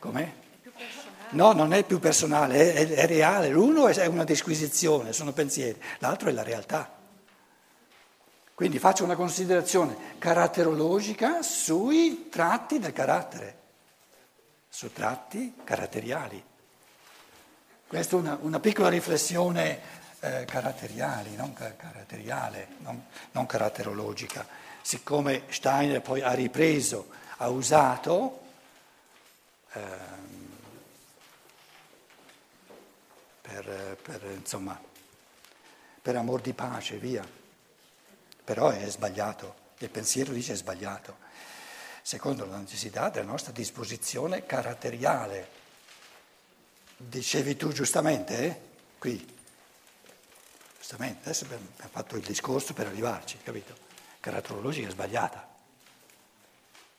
Com'è? No, non è più personale, è, è reale. L'uno è una disquisizione, sono pensieri, l'altro è la realtà. Quindi faccio una considerazione caratterologica sui tratti del carattere, su tratti caratteriali. Questa è una, una piccola riflessione eh, caratteriale, non, caratteriale non, non caratterologica. Siccome Steiner poi ha ripreso, ha usato eh, per, per, insomma, per amor di pace, via. Però è sbagliato, il pensiero dice è sbagliato, secondo la necessità della nostra disposizione caratteriale Dicevi tu giustamente, eh? Qui. Giustamente, adesso abbiamo fatto il discorso per arrivarci, capito? Caratterologica è sbagliata.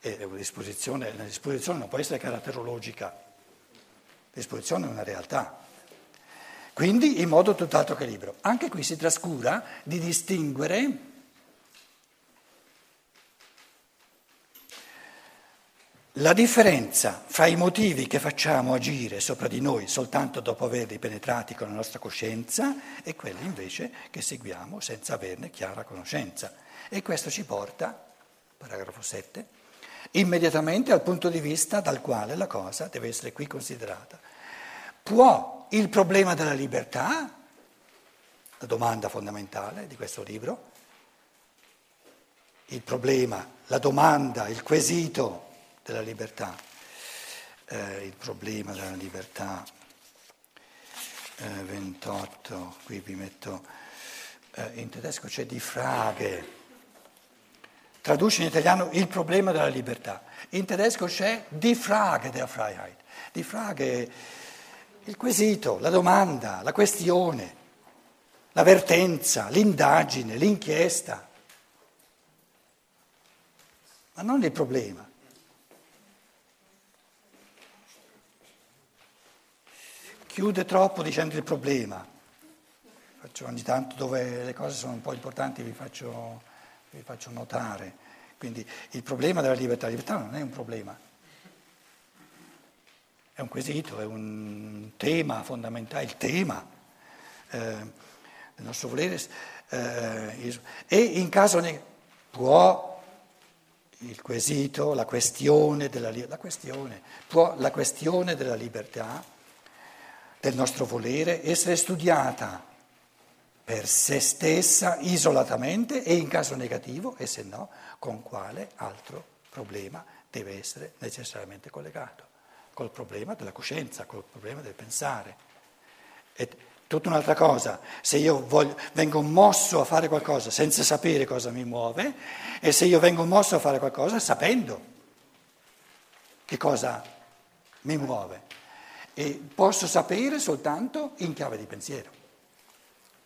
È una disposizione, non può essere caratterologica. La disposizione è una realtà. Quindi in modo tutt'altro che libero. Anche qui si trascura di distinguere La differenza fra i motivi che facciamo agire sopra di noi soltanto dopo averli penetrati con la nostra coscienza e quelli invece che seguiamo senza averne chiara conoscenza. E questo ci porta, paragrafo 7, immediatamente al punto di vista dal quale la cosa deve essere qui considerata. Può il problema della libertà, la domanda fondamentale di questo libro, il problema, la domanda, il quesito, della libertà, eh, il problema della libertà. Eh, 28, qui vi metto, eh, in tedesco c'è di frage, traduce in italiano il problema della libertà, in tedesco c'è di frage der Freiheit, di frage il quesito, la domanda, la questione, la vertenza, l'indagine, l'inchiesta, ma non il problema. chiude troppo dicendo il problema. Faccio ogni tanto dove le cose sono un po' importanti vi faccio, vi faccio notare. Quindi il problema della libertà, la libertà non è un problema, è un quesito, è un tema fondamentale, il tema eh, del nostro volere. Eh, e in caso ne, può il quesito, la questione della, la questione, può la questione della libertà del nostro volere essere studiata per se stessa isolatamente e in caso negativo e se no con quale altro problema deve essere necessariamente collegato, col problema della coscienza, col problema del pensare. È tutta un'altra cosa, se io voglio, vengo mosso a fare qualcosa senza sapere cosa mi muove e se io vengo mosso a fare qualcosa sapendo che cosa mi muove. E posso sapere soltanto in chiave di pensiero,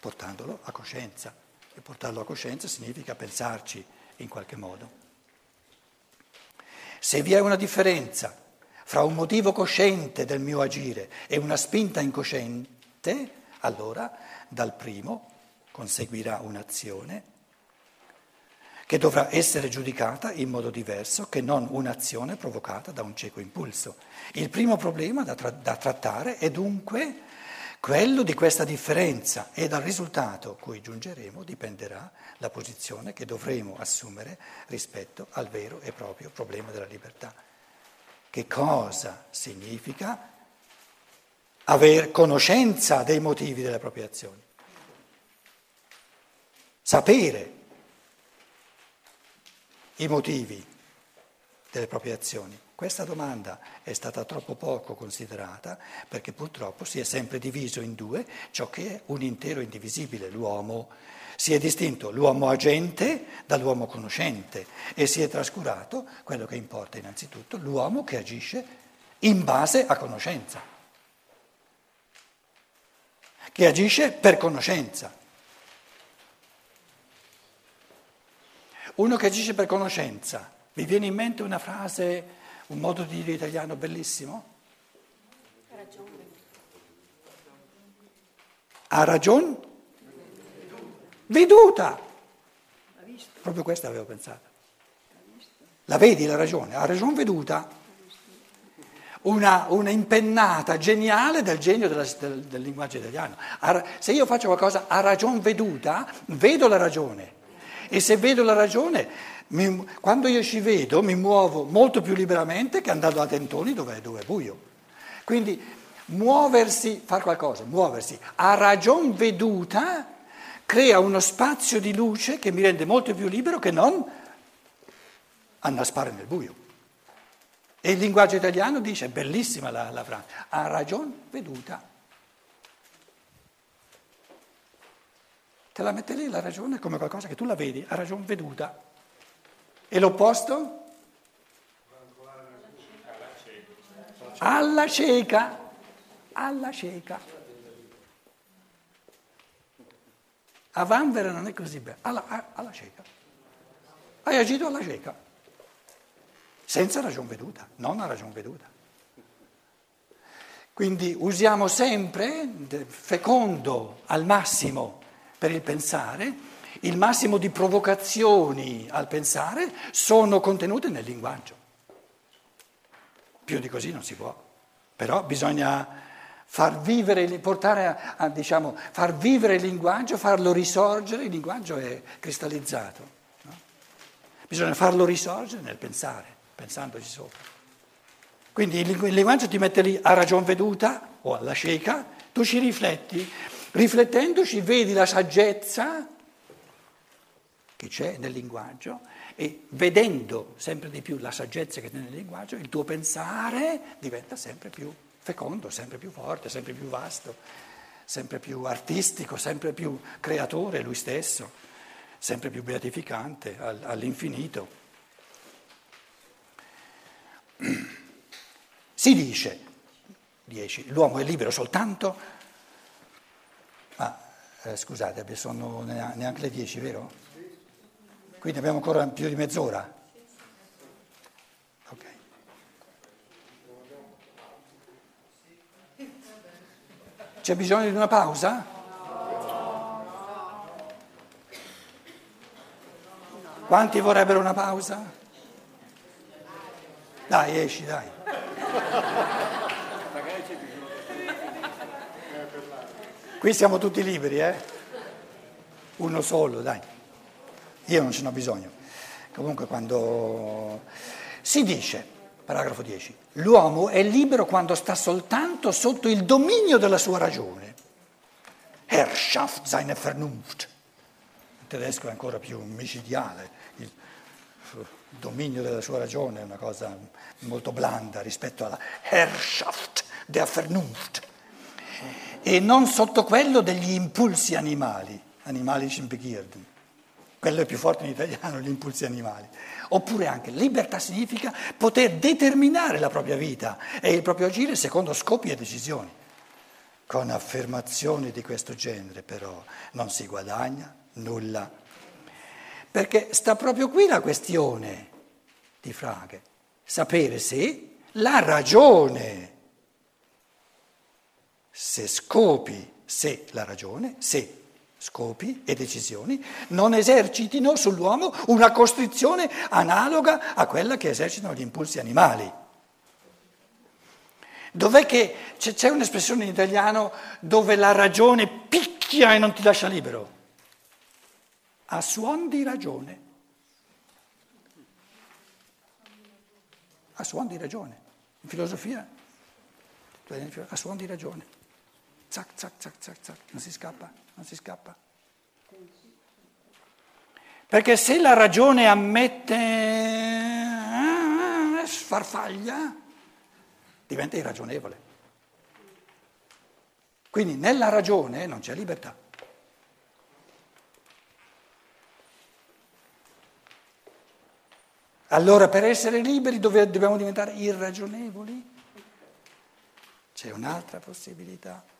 portandolo a coscienza. E portarlo a coscienza significa pensarci in qualche modo. Se vi è una differenza fra un motivo cosciente del mio agire e una spinta incosciente, allora dal primo conseguirà un'azione che dovrà essere giudicata in modo diverso che non un'azione provocata da un cieco impulso. Il primo problema da, tra- da trattare è dunque quello di questa differenza e dal risultato cui giungeremo dipenderà la posizione che dovremo assumere rispetto al vero e proprio problema della libertà. Che cosa significa aver conoscenza dei motivi delle proprie azioni? Sapere i motivi delle proprie azioni. Questa domanda è stata troppo poco considerata perché purtroppo si è sempre diviso in due ciò che è un intero indivisibile, l'uomo. Si è distinto l'uomo agente dall'uomo conoscente e si è trascurato quello che importa innanzitutto, l'uomo che agisce in base a conoscenza, che agisce per conoscenza. Uno che agisce per conoscenza, vi viene in mente una frase, un modo di dire italiano bellissimo? Ha ragione? Veduta! Proprio questa avevo pensato. La vedi la ragione? Ha ragione veduta. una, una impennata geniale del genio della, del, del, linguaggio italiano. Se io faccio qualcosa a ragion veduta, vedo la ragione. E se vedo la ragione, mi, quando io ci vedo, mi muovo molto più liberamente che andando a tentoni dove, dove è buio. Quindi muoversi, fare qualcosa, muoversi a ragion veduta crea uno spazio di luce che mi rende molto più libero che non annaspare nel buio. E il linguaggio italiano dice, bellissima la, la frase, a ragion veduta. Te la mette lì la ragione come qualcosa che tu la vedi, a ragion veduta. E l'opposto? Alla cieca, alla cieca. A Vanvera non è così bello, alla, alla cieca. Hai agito alla cieca senza ragion veduta, non a ragion veduta. Quindi usiamo sempre, fecondo al massimo per il pensare, il massimo di provocazioni al pensare sono contenute nel linguaggio. Più di così non si può, però bisogna far vivere, portare a, a, diciamo, far vivere il linguaggio, farlo risorgere, il linguaggio è cristallizzato, no? bisogna farlo risorgere nel pensare pensandoci sopra. Quindi il linguaggio ti mette lì a ragion veduta o alla cieca, tu ci rifletti, riflettendoci vedi la saggezza che c'è nel linguaggio e vedendo sempre di più la saggezza che c'è nel linguaggio, il tuo pensare diventa sempre più fecondo, sempre più forte, sempre più vasto, sempre più artistico, sempre più creatore lui stesso, sempre più beatificante all'infinito. Si dice, 10, l'uomo è libero soltanto, ma eh, scusate, sono neanche le 10, vero? Quindi abbiamo ancora più di mezz'ora. Ok. C'è bisogno di una pausa? Quanti vorrebbero una pausa? Dai, esci, dai. Qui siamo tutti liberi, eh? Uno solo, dai. Io non ce n'ho bisogno. Comunque quando si dice, paragrafo 10, l'uomo è libero quando sta soltanto sotto il dominio della sua ragione. Herrschaft seine Vernunft. Il tedesco è ancora più micidiale. Il, dominio della sua ragione è una cosa molto blanda rispetto alla Herrschaft der Vernunft e non sotto quello degli impulsi animali, animalici Begierden. Quello è più forte in italiano, gli impulsi animali. Oppure anche libertà significa poter determinare la propria vita e il proprio agire secondo scopi e decisioni. Con affermazioni di questo genere però non si guadagna nulla perché sta proprio qui la questione di Frage, sapere se la ragione, se scopi, se la ragione, se scopi e decisioni non esercitino sull'uomo una costrizione analoga a quella che esercitano gli impulsi animali. Dov'è che c'è un'espressione in italiano dove la ragione picchia e non ti lascia libero? a suon di ragione. A suon di ragione. In filosofia, a suon di ragione. Zac, zac, zac, zac, zac, non si scappa, non si scappa. Perché se la ragione ammette eh, sfarfaglia, diventa irragionevole. Quindi nella ragione non c'è libertà. Allora per essere liberi dobbiamo diventare irragionevoli? C'è un'altra possibilità.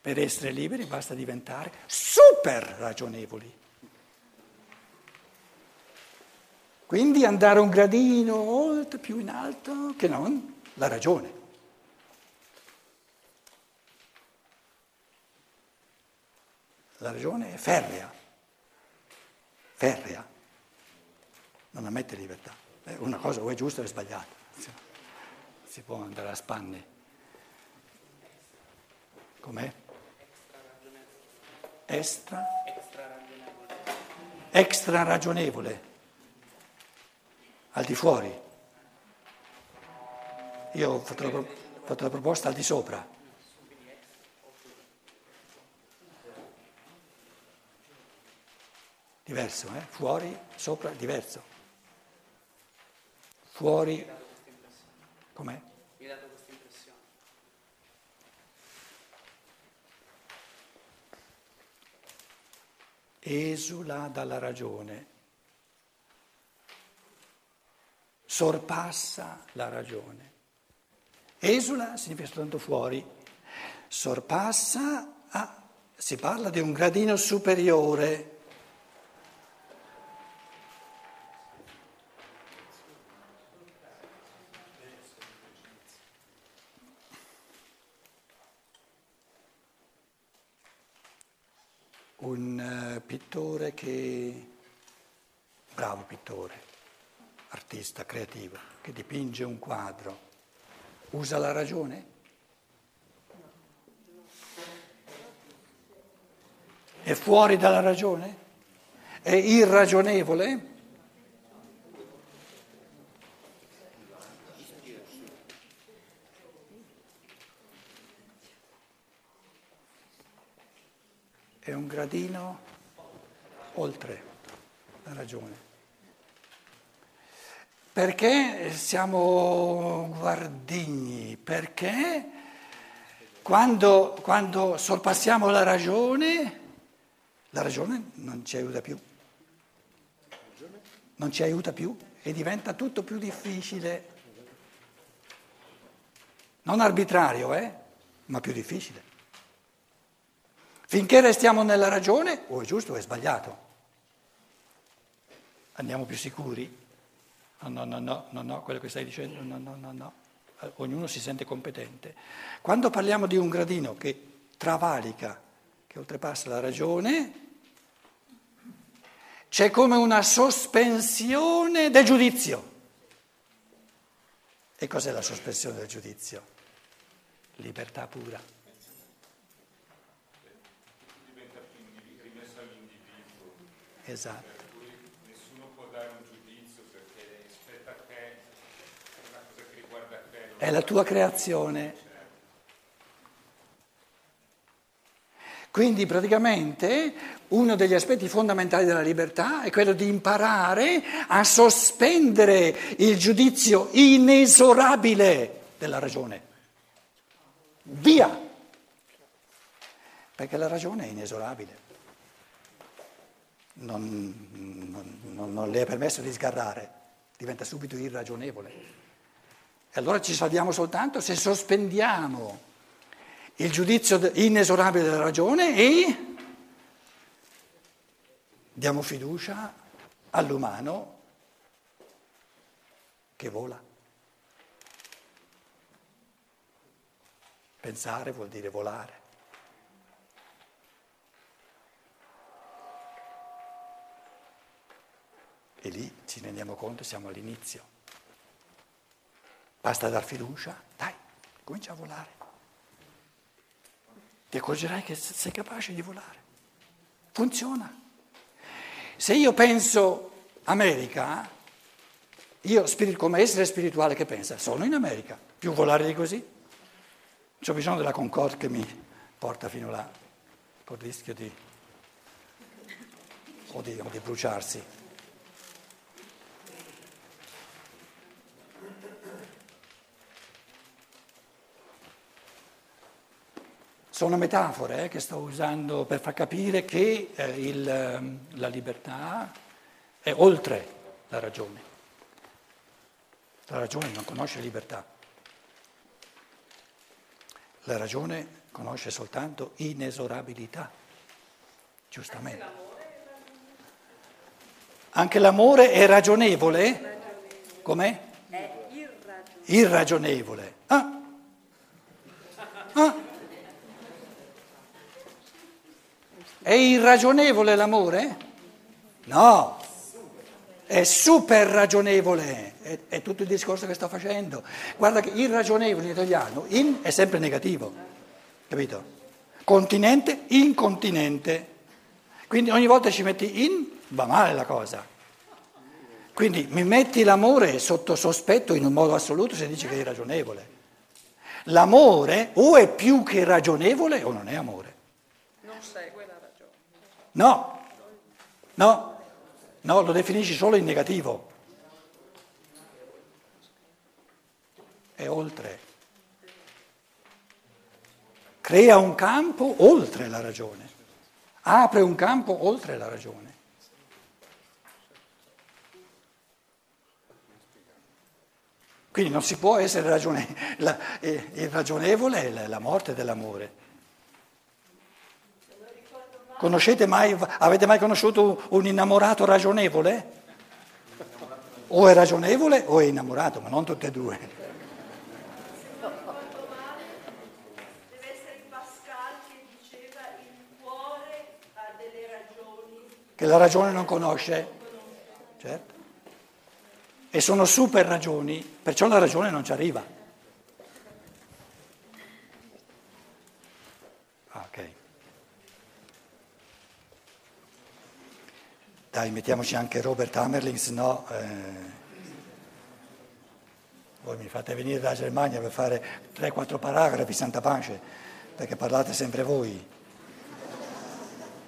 Per essere liberi basta diventare super ragionevoli. Quindi andare un gradino oltre, più in alto che non la ragione. La ragione è ferrea ferrea. non ammette libertà. Una cosa o è giusta o è sbagliata. Si può andare a spanne. Com'è? Extra? Extra ragionevole. Al di fuori. Io ho fatto la, fatto la proposta al di sopra. Diverso, eh? Fuori, sopra, diverso. Fuori. Com'è? Mi ha dato questa impressione. Esula dalla ragione, sorpassa la ragione. Esula significa soltanto fuori, sorpassa, ah, si parla di un gradino superiore. Un eh, pittore che, bravo pittore, artista creativo, che dipinge un quadro Usa la ragione? È fuori dalla ragione? È irragionevole? È un gradino oltre la ragione. Perché siamo guardigni? Perché quando, quando sorpassiamo la ragione, la ragione non ci aiuta più. Non ci aiuta più e diventa tutto più difficile. Non arbitrario, eh? ma più difficile. Finché restiamo nella ragione, o è giusto o è sbagliato. Andiamo più sicuri. No, no, no, no, no, quello che stai dicendo, no, no, no, no. Ognuno si sente competente. Quando parliamo di un gradino che travalica, che oltrepassa la ragione, c'è come una sospensione del giudizio. E cos'è la sospensione del giudizio? Libertà pura. Diventa più rimessa all'individuo. Esatto. è la tua creazione. Quindi praticamente uno degli aspetti fondamentali della libertà è quello di imparare a sospendere il giudizio inesorabile della ragione. Via! Perché la ragione è inesorabile. Non, non, non le è permesso di sgarrare, diventa subito irragionevole. E allora ci salviamo soltanto se sospendiamo il giudizio inesorabile della ragione e diamo fiducia all'umano che vola. Pensare vuol dire volare. E lì ci rendiamo conto, siamo all'inizio. Basta dar fiducia, dai, comincia a volare. Ti accorgerai che sei capace di volare. Funziona. Se io penso America, io come essere spirituale che pensa, sono in America, più volare di così. Ho bisogno della Concorde che mi porta fino là, con il rischio di, o di, o di bruciarsi. Sono metafore eh, che sto usando per far capire che eh, il, ehm, la libertà è oltre la ragione. La ragione non conosce libertà. La ragione conosce soltanto inesorabilità, giustamente. Anche l'amore è ragionevole? Com'è? È irragionevole. irragionevole. Ah. Ah. È irragionevole l'amore? No, è super ragionevole, è, è, tutto il discorso che sto facendo. Guarda che irragionevole in italiano, in è sempre negativo, capito? Continente, incontinente. Quindi ogni volta ci metti in, va male la cosa. Quindi mi metti l'amore sotto sospetto in un modo assoluto se dici che è irragionevole. L'amore o è più che ragionevole o non è amore. Non segue. No, no. No, lo definisci solo in negativo. È oltre. Crea un campo oltre la ragione. Apre un campo oltre la ragione. Quindi non si può essere ragione, la, eh, è la morte dell'amore. Mai, avete mai conosciuto un innamorato ragionevole? O è ragionevole o è innamorato, ma non tutte e due. Che la ragione non conosce? Certo. E sono super ragioni, perciò la ragione non ci arriva. Dai, mettiamoci anche Robert Hammerling, se no eh, voi mi fate venire dalla Germania per fare 3-4 paragrafi, santa pace, perché parlate sempre voi.